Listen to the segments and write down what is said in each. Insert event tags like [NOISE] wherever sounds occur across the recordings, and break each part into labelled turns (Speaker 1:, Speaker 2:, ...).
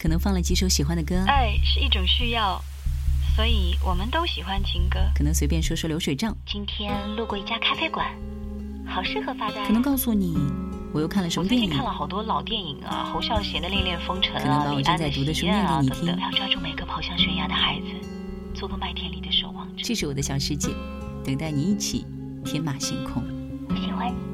Speaker 1: 可能放了几首喜欢的歌，
Speaker 2: 爱是一种需要，所以我们都喜欢情歌。
Speaker 1: 可能随便说说流水账，
Speaker 2: 今天路过一家咖啡馆，好适合发呆。
Speaker 1: 可能告诉你我又看了什么电影。
Speaker 2: 最近看了好多老电影啊，侯孝贤的《恋恋风尘》
Speaker 1: 啊，
Speaker 2: 我正在读
Speaker 1: 的《
Speaker 2: 喜
Speaker 1: 宴》啊等等。
Speaker 2: 要抓住每个跑向悬崖的孩子，做个麦田里的守望者。
Speaker 1: 这是我的小世界，等待你一起天马行空。
Speaker 2: 我喜欢你。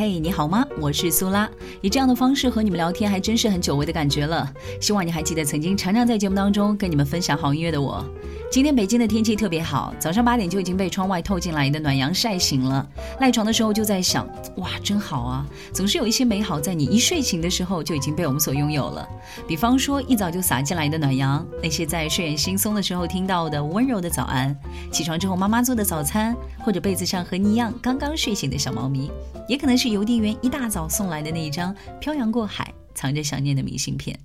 Speaker 1: 嘿，你好吗？我是苏拉，以这样的方式和你们聊天，还真是很久违的感觉了。希望你还记得曾经常常在节目当中跟你们分享好音乐的我。今天北京的天气特别好，早上八点就已经被窗外透进来的暖阳晒醒了。赖床的时候就在想，哇，真好啊！总是有一些美好在你一睡醒的时候就已经被我们所拥有了。比方说一早就洒进来的暖阳，那些在睡眼惺忪的时候听到的温柔的早安，起床之后妈妈做的早餐，或者被子上和你一样刚刚睡醒的小猫咪，也可能是邮递员一大早送来的那一张漂洋过海藏着想念的明信片。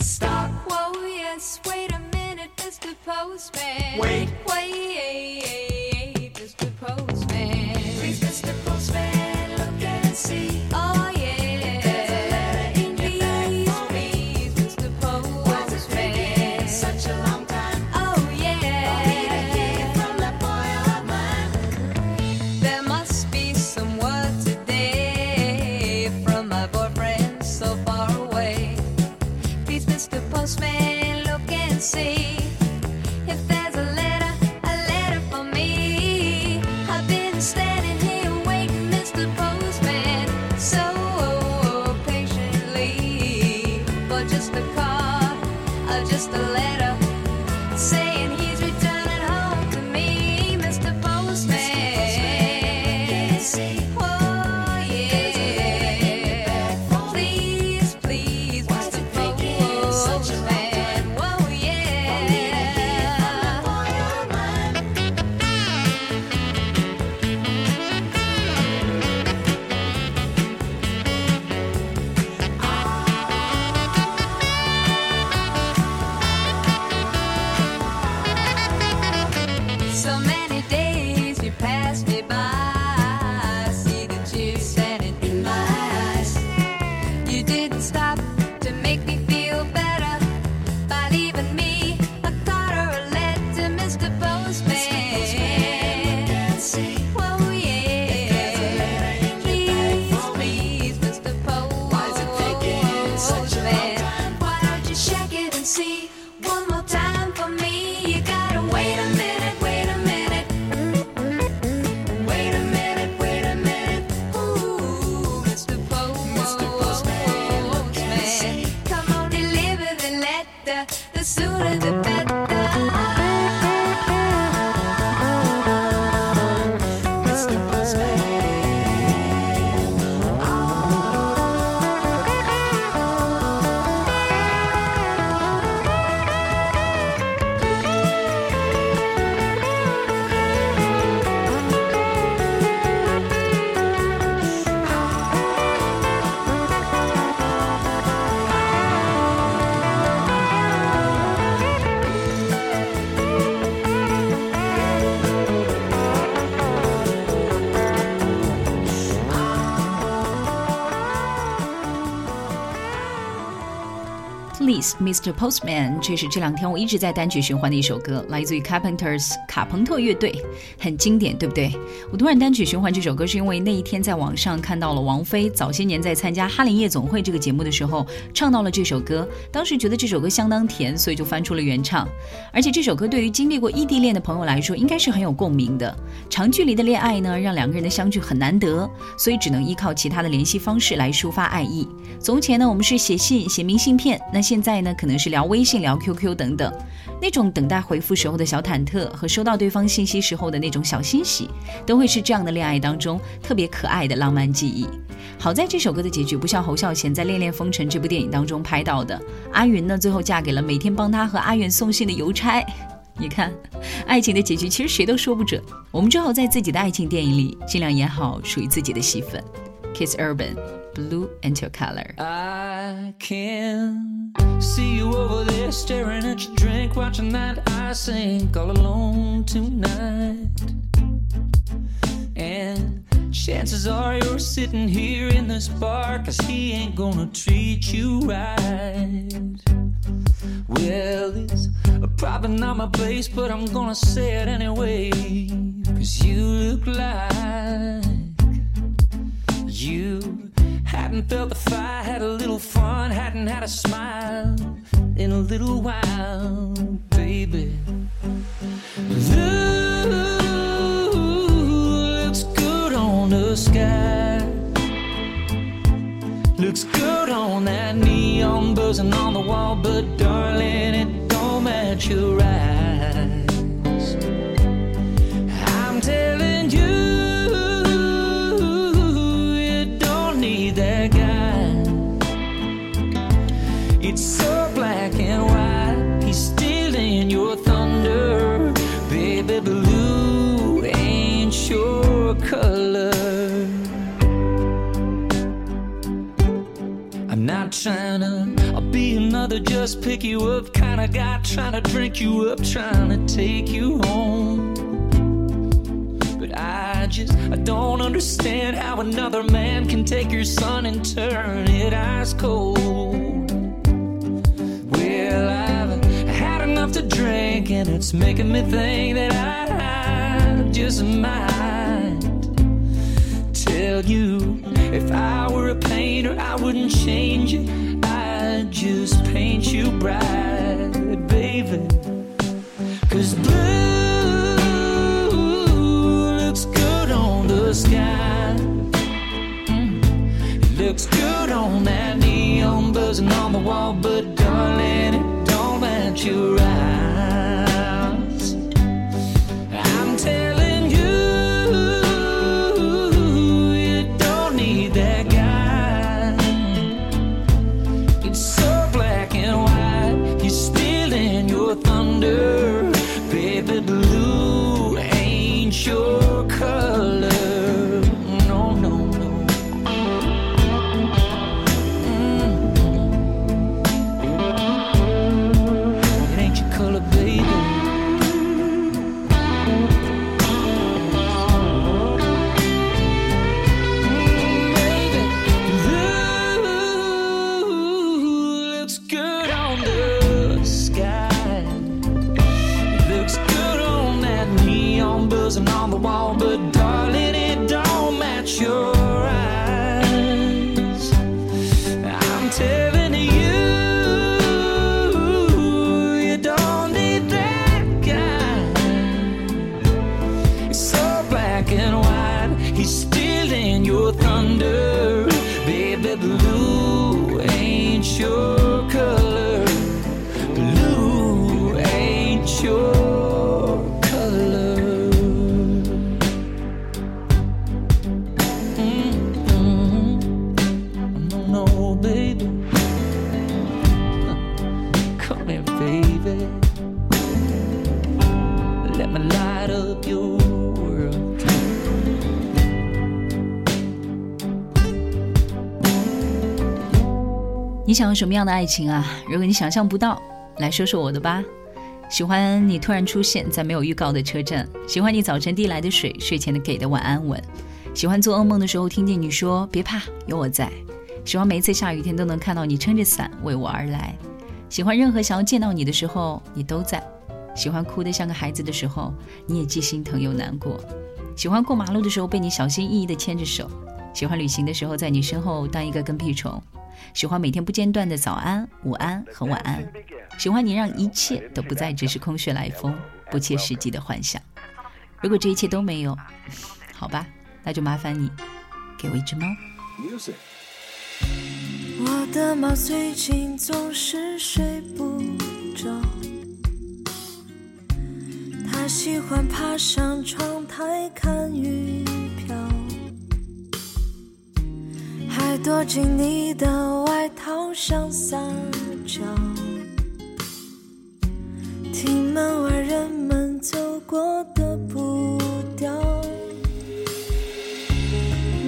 Speaker 1: stop postman. Wait, wait, Mr. Postman，这是这两天我一直在单曲循环的一首歌，来自于 Carpenters 卡朋特乐队，很经典，对不对？我突然单曲循环这首歌，是因为那一天在网上看到了王菲早些年在参加《哈林夜总会》这个节目的时候唱到了这首歌，当时觉得这首歌相当甜，所以就翻出了原唱。而且这首歌对于经历过异地恋的朋友来说，应该是很有共鸣的。长距离的恋爱呢，让两个人的相聚很难得，所以只能依靠其他的联系方式来抒发爱意。从前呢，我们是写信、写明信片，那现在呢，可能是聊微信、聊 QQ 等等。那种等待回复时候的小忐忑和收到对方信息时候的那种小欣喜，都会是这样的恋爱当中特别可爱的浪漫记忆。好在这首歌的结局不像侯孝贤在《恋恋风尘》这部电影当中拍到的，阿云呢最后嫁给了每天帮他和阿远送信的邮差。你看，爱情的结局其实谁都说不准，我们只好在自己的爱情电影里尽量演好属于自己的戏份。Kiss Urban Blue and Your Color。I can see you over there staring at your drink, watching that I sink all alone tonight. And
Speaker 3: Chances are you're sitting here in this bar, cause he ain't gonna treat you right. Well, it's probably not my place, but I'm gonna say it anyway. Cause you look like you hadn't felt the fire, had a little fun, hadn't had a smile in a little while, baby. Blue Looks good on the sky. Looks good on that neon buzzing on the wall, but darling, it don't match your eyes. Just pick you up kind of guy trying to drink you up, trying to take you home. But I just I don't understand how another man can take your son and turn it ice cold. Well, I've had enough to drink and it's making me think that I just might tell you if I were a painter, I wouldn't change it. Just paint you bright, baby. Cause blue looks good on the sky. Looks good on that neon buzzing on the wall, but darling, it don't match your eyes.
Speaker 1: 你想要什么样的爱情啊？如果你想象不到，来说说我的吧。喜欢你突然出现在没有预告的车站，喜欢你早晨递来的水，睡前的给的晚安吻，喜欢做噩梦的时候听见你说别怕，有我在，喜欢每一次下雨天都能看到你撑着伞为我而来，喜欢任何想要见到你的时候你都在，喜欢哭得像个孩子的时候你也既心疼又难过，喜欢过马路的时候被你小心翼翼地牵着手，喜欢旅行的时候在你身后当一个跟屁虫。喜欢每天不间断的早安、午安和晚安，喜欢你让一切都不再只是空穴来风、不切实际的幻想。如果这一切都没有，[LAUGHS] 好吧，那就麻烦你给我一只猫。
Speaker 4: 我的猫最近总是睡不着，它喜欢爬上窗台看雨飘，还躲进你的外套上撒娇，听门外人们走过的步调。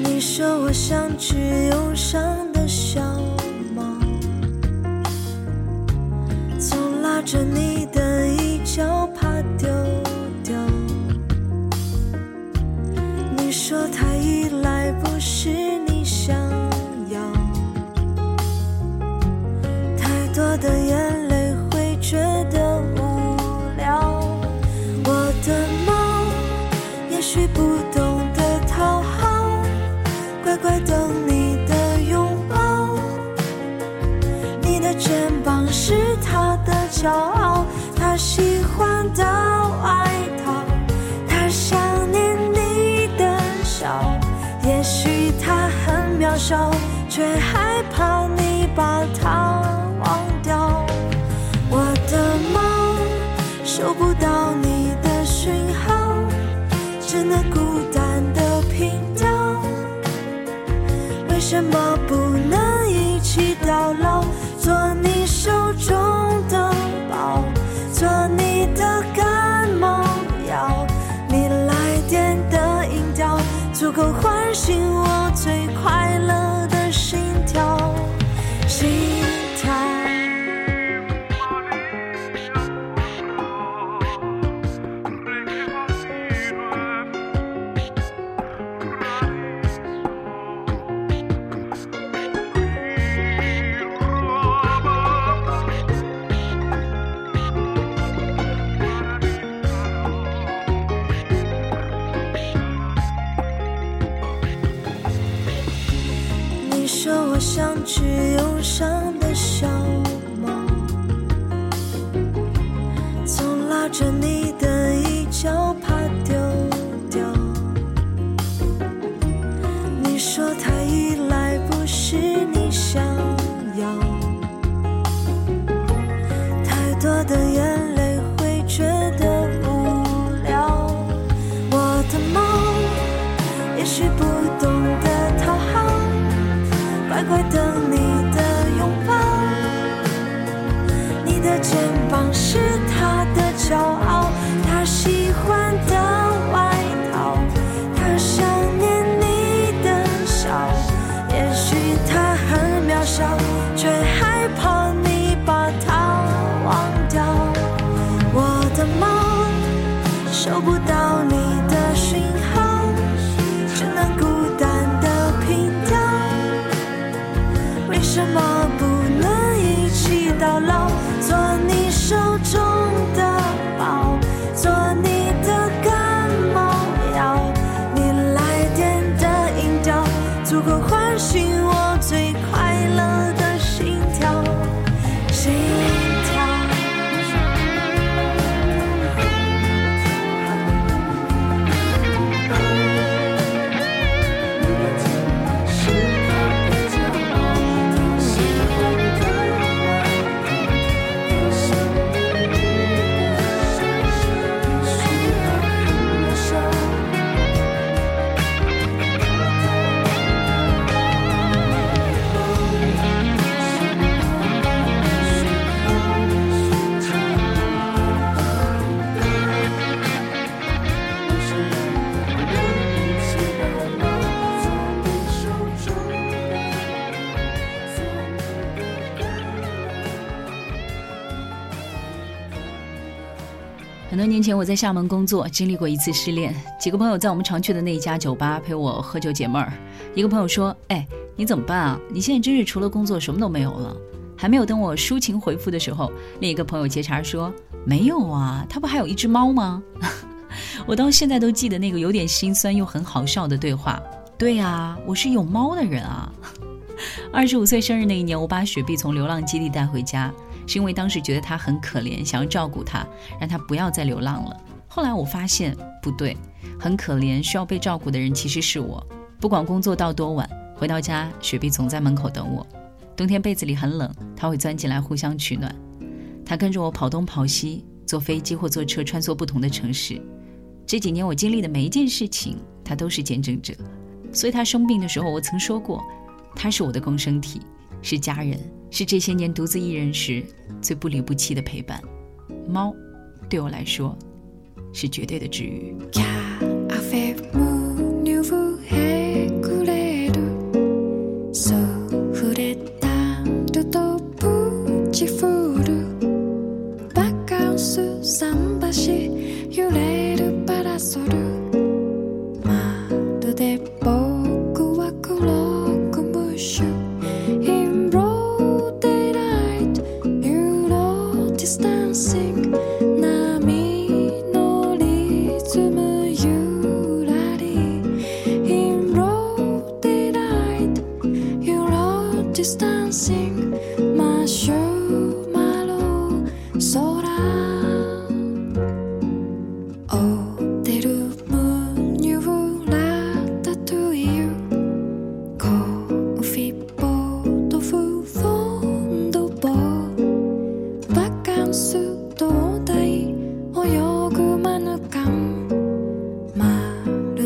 Speaker 4: 你说我像只忧伤的小猫，总拉着你的衣角怕丢。
Speaker 1: 年前，我在厦门工作，经历过一次失恋。几个朋友在我们常去的那一家酒吧陪我喝酒解闷儿。一个朋友说：“哎，你怎么办啊？你现在真是除了工作什么都没有了。”还没有等我抒情回复的时候，另一个朋友接茬说：“没有啊，他不还有一只猫吗？” [LAUGHS] 我到现在都记得那个有点心酸又很好笑的对话。对啊，我是有猫的人啊。[LAUGHS] 二十五岁生日那一年，我把雪碧从流浪基地带回家。是因为当时觉得他很可怜，想要照顾他，让他不要再流浪了。后来我发现不对，很可怜需要被照顾的人其实是我。不管工作到多晚，回到家，雪碧总在门口等我。冬天被子里很冷，他会钻进来互相取暖。他跟着我跑东跑西，坐飞机或坐车穿梭不同的城市。这几年我经历的每一件事情，他都是见证者。所以他生病的时候，我曾说过，他是我的共生体。是家人，是这些年独自一人时最不离不弃的陪伴。猫，对我来说，是绝对的治愈。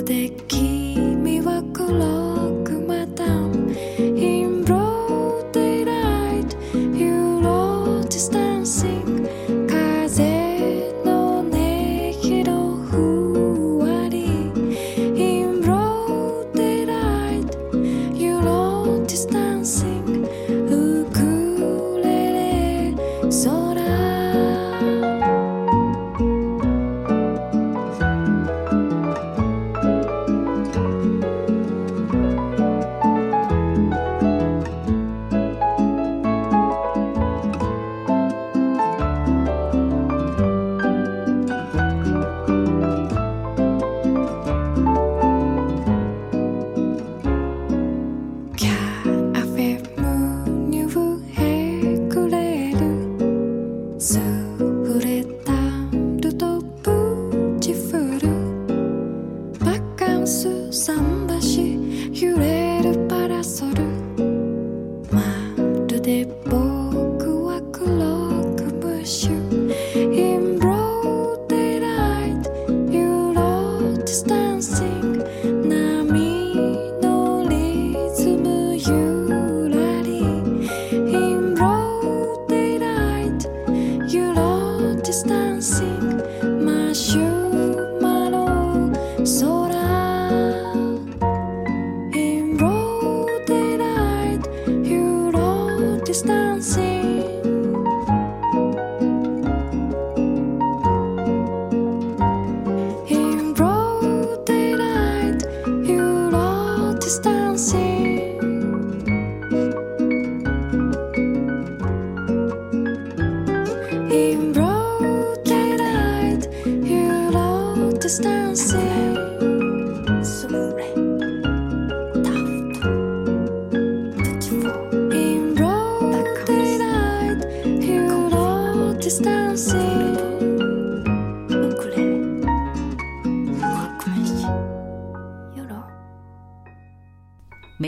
Speaker 4: で君は来ろ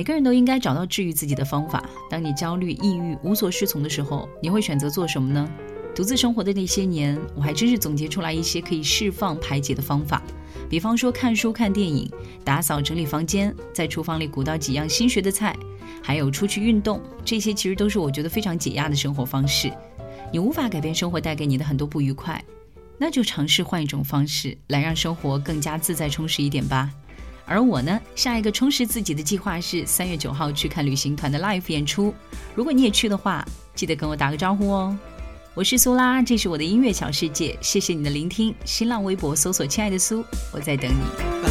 Speaker 1: 每个人都应该找到治愈自己的方法。当你焦虑、抑郁、无所适从的时候，你会选择做什么呢？独自生活的那些年，我还真是总结出来一些可以释放、排解的方法。比方说看书、看电影、打扫、整理房间，在厨房里鼓捣几样新学的菜，还有出去运动，这些其实都是我觉得非常解压的生活方式。你无法改变生活带给你的很多不愉快，那就尝试换一种方式来让生活更加自在充实一点吧。而我呢，下一个充实自己的计划是三月九号去看旅行团的 live 演出。如果你也去的话，记得跟我打个招呼哦。我是苏拉，这是我的音乐小世界，谢谢你的聆听。新浪微博搜索“亲爱的苏”，我在等你。